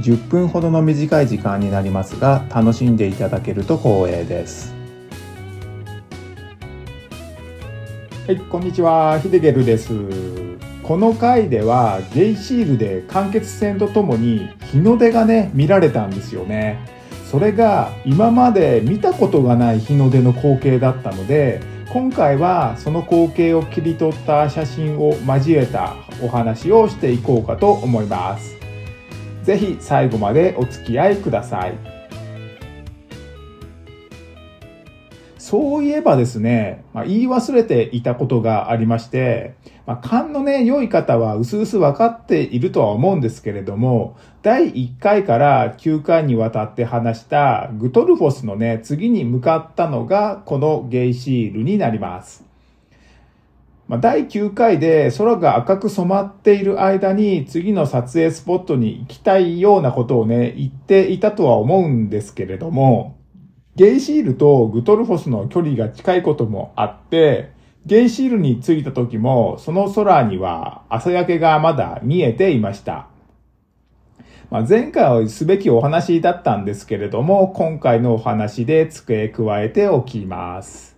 10分ほどの短い時間になりますが楽しんでいただけると光栄です。はいこんにちは。ヒデゲルです。この回ではゲイシールで間欠泉とともに日の出がね見られたんですよね。それが今まで見たことがない日の出の光景だったので今回はその光景を切り取った写真を交えたお話をしていこうかと思います。ぜひ最後までお付き合いください。そういえばですね、まあ、言い忘れていたことがありまして、まあ、勘のね、良い方は薄々分かっているとは思うんですけれども、第1回から9回にわたって話したグトルフォスのね、次に向かったのがこのゲイシールになります。まあ、第9回で空が赤く染まっている間に次の撮影スポットに行きたいようなことをね、言っていたとは思うんですけれども、ゲイシールとグトルフォスの距離が近いこともあって、ゲイシールに着いた時もその空には朝焼けがまだ見えていました。まあ、前回はすべきお話だったんですけれども、今回のお話で付け加えておきます。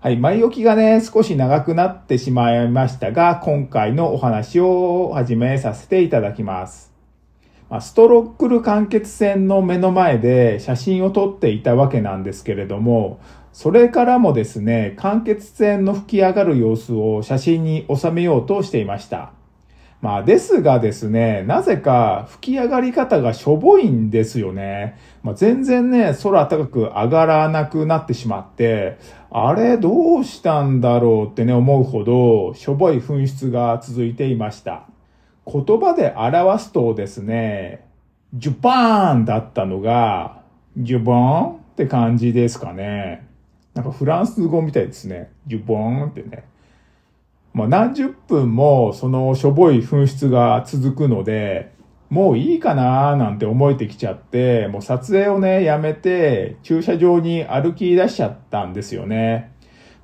はい、前置きがね、少し長くなってしまいましたが、今回のお話を始めさせていただきます。まストロックル間欠泉の目の前で写真を撮っていたわけなんですけれども、それからもですね、間欠泉の吹き上がる様子を写真に収めようとしていました。まあ、ですがですね、なぜか吹き上がり方がしょぼいんですよね。まあ、全然ね、空高く上がらなくなってしまって、あれどうしたんだろうってね、思うほど、しょぼい噴出が続いていました。言葉で表すとですね、ジュバーンだったのが、ジュボーンって感じですかね。なんかフランス語みたいですね。ジュボーンってね。まあ、何十分もそのしょぼい噴出が続くので、もういいかなーなんて思えてきちゃって、もう撮影をね、やめて、駐車場に歩き出しちゃったんですよね。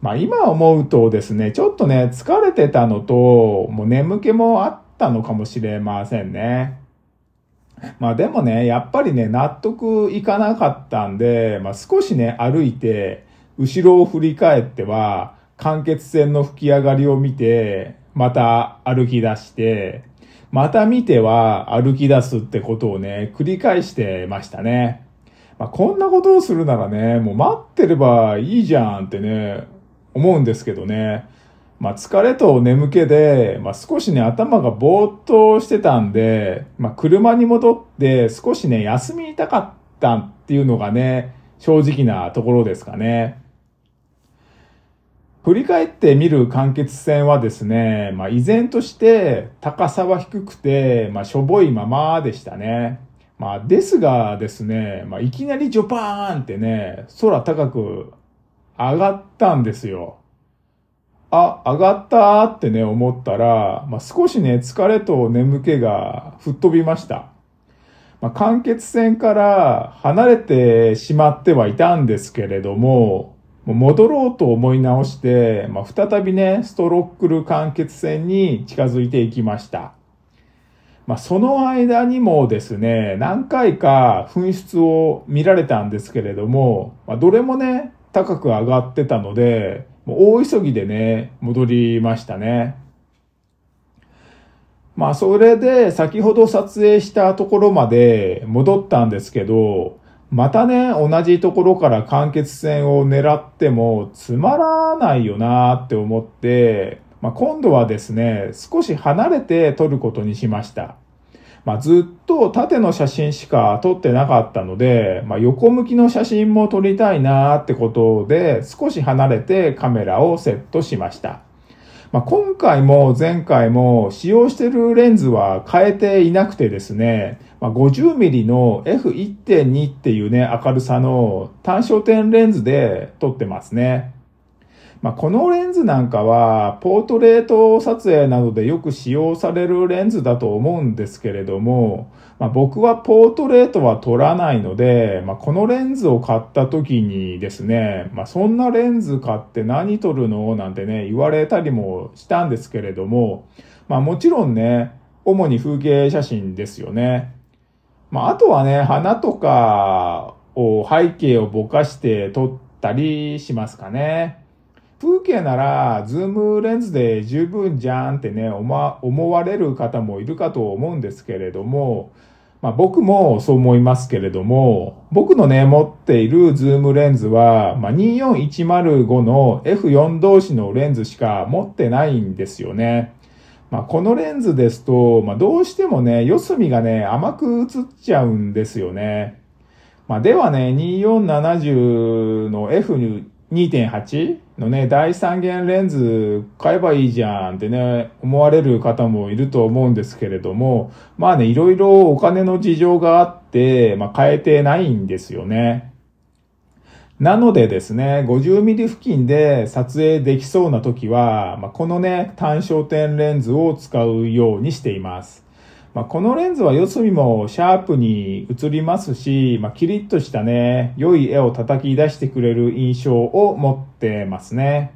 まあ今思うとですね、ちょっとね、疲れてたのと、もう眠気もあったのかもしれませんね。まあでもね、やっぱりね、納得いかなかったんで、まあ少しね、歩いて、後ろを振り返っては、間欠泉の吹き上がりを見て、また歩き出して、また見ては歩き出すってことをね、繰り返してましたね。まあ、こんなことをするならね、もう待ってればいいじゃんってね、思うんですけどね。まあ、疲れと眠気で、まあ、少しね、頭がぼーっとしてたんで、まあ、車に戻って少しね、休みたかったっていうのがね、正直なところですかね。振り返ってみる間欠泉はですね、まあ依然として高さは低くて、まあしょぼいままでしたね。まあですがですね、まあいきなりジョパーンってね、空高く上がったんですよ。あ、上がったってね、思ったら、まあ少しね、疲れと眠気が吹っ飛びました。まあ、間欠泉から離れてしまってはいたんですけれども、戻ろうと思い直して、まあ、再びね、ストロックル間欠泉に近づいていきました。まあ、その間にもですね、何回か噴出を見られたんですけれども、まあ、どれもね、高く上がってたので、もう大急ぎでね、戻りましたね。まあ、それで先ほど撮影したところまで戻ったんですけど、またね、同じところから間欠泉を狙ってもつまらないよなって思って、まあ、今度はですね、少し離れて撮ることにしました。まあ、ずっと縦の写真しか撮ってなかったので、まあ、横向きの写真も撮りたいなってことで、少し離れてカメラをセットしました。まあ、今回も前回も使用してるレンズは変えていなくてですね、まあ、50mm の F1.2 っていうね、明るさの単焦点レンズで撮ってますね。まあ、このレンズなんかは、ポートレート撮影などでよく使用されるレンズだと思うんですけれども、まあ、僕はポートレートは撮らないので、まあ、このレンズを買った時にですね、まあ、そんなレンズ買って何撮るのなんてね、言われたりもしたんですけれども、まあ、もちろんね、主に風景写真ですよね。まあ、あとはね、花とかを背景をぼかして撮ったりしますかね。風景なら、ズームレンズで十分じゃんってね、思われる方もいるかと思うんですけれども、まあ僕もそう思いますけれども、僕のね、持っているズームレンズは、まあ、24105の F4 同士のレンズしか持ってないんですよね。まあ、このレンズですと、まあ、どうしてもね、四隅がね、甘く映っちゃうんですよね。まあ、ではね、2470の F2.8 のね、大三元レンズ買えばいいじゃんってね、思われる方もいると思うんですけれども、まあね、いろいろお金の事情があって、まあ、買えてないんですよね。なのでですね、50ミリ付近で撮影できそうな時は、まあ、このね、単焦点レンズを使うようにしています。まあ、このレンズは四隅もシャープに映りますし、まあ、キリッとしたね、良い絵を叩き出してくれる印象を持ってますね。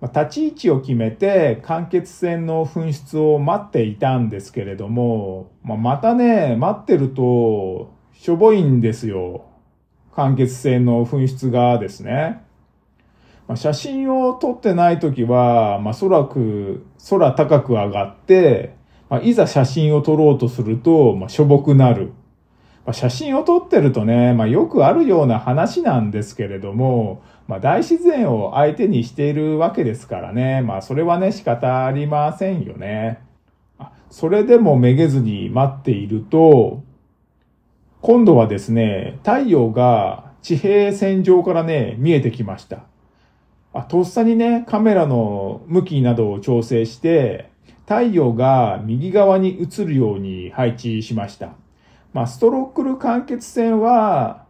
まあ、立ち位置を決めて間欠線の噴出を待っていたんですけれども、まあ、またね、待ってると、しょぼいんですよ。間欠性の噴出がですね、まあ、写真を撮ってない時は、まあ、空く、空高く上がって、まあ、いざ写真を撮ろうとすると、まあ、しょぼくなる。まあ、写真を撮ってるとね、まあ、よくあるような話なんですけれども、まあ、大自然を相手にしているわけですからね、まあ、それはね、仕方ありませんよね。それでもめげずに待っていると、今度はですね、太陽が地平線上からね、見えてきました。あとっさにね、カメラの向きなどを調整して、太陽が右側に映るように配置しました。まあ、ストロックル間欠線は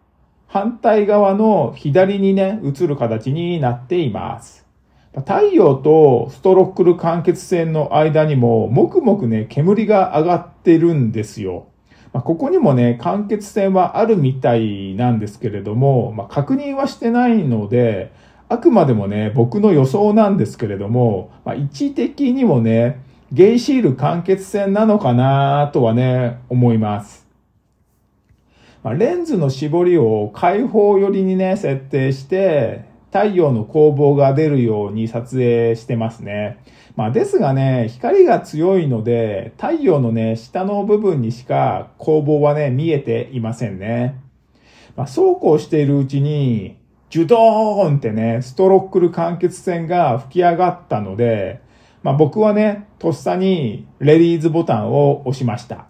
反対側の左にね、映る形になっています。太陽とストロックル間欠線の間にも、もくもくね、煙が上がってるんですよ。まあ、ここにもね、間欠線はあるみたいなんですけれども、まあ、確認はしてないので、あくまでもね、僕の予想なんですけれども、まあ、位置的にもね、ゲイシール間欠線なのかなとはね、思います。まあ、レンズの絞りを開放寄りにね、設定して、太陽の光芒が出るように撮影してますね。まあですがね、光が強いので、太陽のね、下の部分にしか光芒はね、見えていませんね。まあそうこうしているうちに、ジュドーンってね、ストロックル間欠線が吹き上がったので、まあ僕はね、とっさにレディーズボタンを押しました。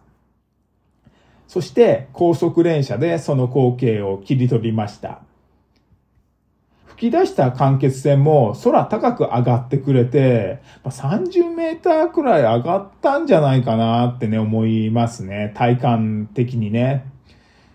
そして高速連射でその光景を切り取りました。吹き出した間欠線も空高く上がってくれて、30メーターくらい上がったんじゃないかなってね、思いますね。体感的にね。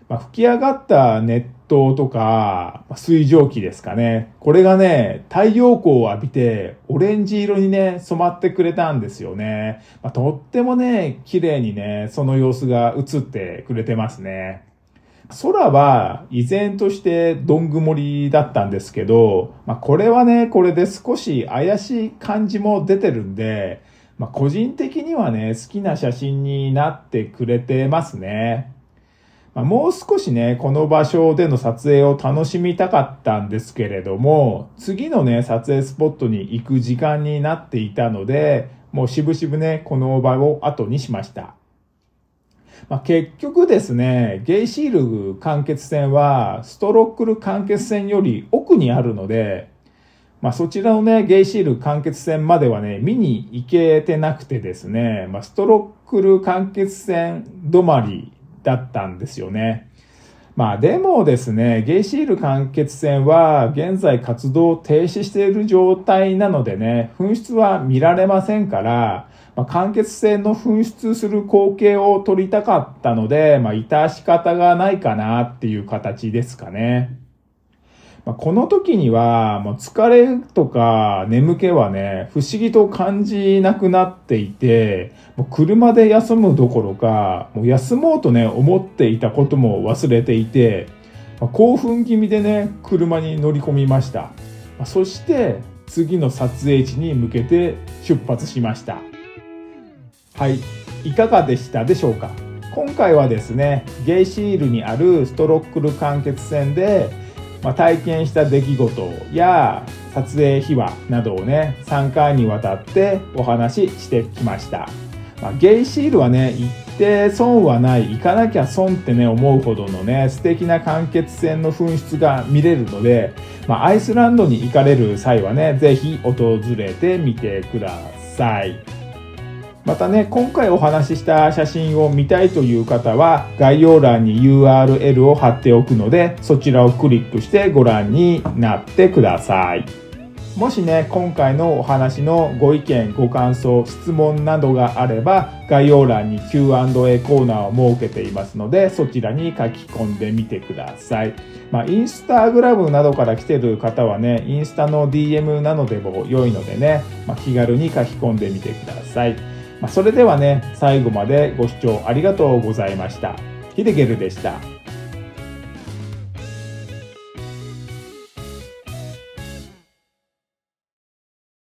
まあ、吹き上がった熱湯とか、水蒸気ですかね。これがね、太陽光を浴びて、オレンジ色にね、染まってくれたんですよね。まあ、とってもね、綺麗にね、その様子が映ってくれてますね。空は依然としてどん曇りだったんですけど、まあ、これはね、これで少し怪しい感じも出てるんで、まあ、個人的にはね、好きな写真になってくれてますね。まあ、もう少しね、この場所での撮影を楽しみたかったんですけれども、次のね、撮影スポットに行く時間になっていたので、もうしぶしぶね、この場を後にしました。まあ、結局ですね、ゲイシール間欠線はストロックル間欠線より奥にあるので、まあ、そちらのね、ゲイシール間欠線まではね、見に行けてなくてですね、まあ、ストロックル間欠線止まりだったんですよね。まあでもですね、ゲイシール間欠線は現在活動を停止している状態なのでね、紛失は見られませんから、まあ、間欠泉の噴出する光景を撮りたかったので、まあ、致し方がないかなっていう形ですかね。まあ、この時には、もう疲れとか眠気はね、不思議と感じなくなっていて、もう車で休むどころか、もう休もうとね、思っていたことも忘れていて、まあ、興奮気味でね、車に乗り込みました。まあ、そして、次の撮影地に向けて出発しました。はい、いかがでしたでしょうか？今回はですね、ゲイシールにあるストロックル間欠泉で、まあ、体験した出来事や撮影秘話などをね、3回にわたってお話ししてきました。まあ、ゲイシールはね、行って損はない、行かなきゃ損ってね、思うほどのね、素敵な間欠泉の噴出が見れるので、まあ、アイスランドに行かれる際はね、ぜひ訪れてみてください。またね、今回お話しした写真を見たいという方は概要欄に URL を貼っておくのでそちらをクリックしてご覧になってください。もしね、今回のお話のご意見、ご感想、質問などがあれば概要欄に Q&A コーナーを設けていますのでそちらに書き込んでみてください。まあ、インスタグラムなどから来てる方はね、インスタの DM なのでも良いのでね、まあ、気軽に書き込んでみてください。まあ、それではね、最後までご視聴ありがとうございました。ヒデゲルでした。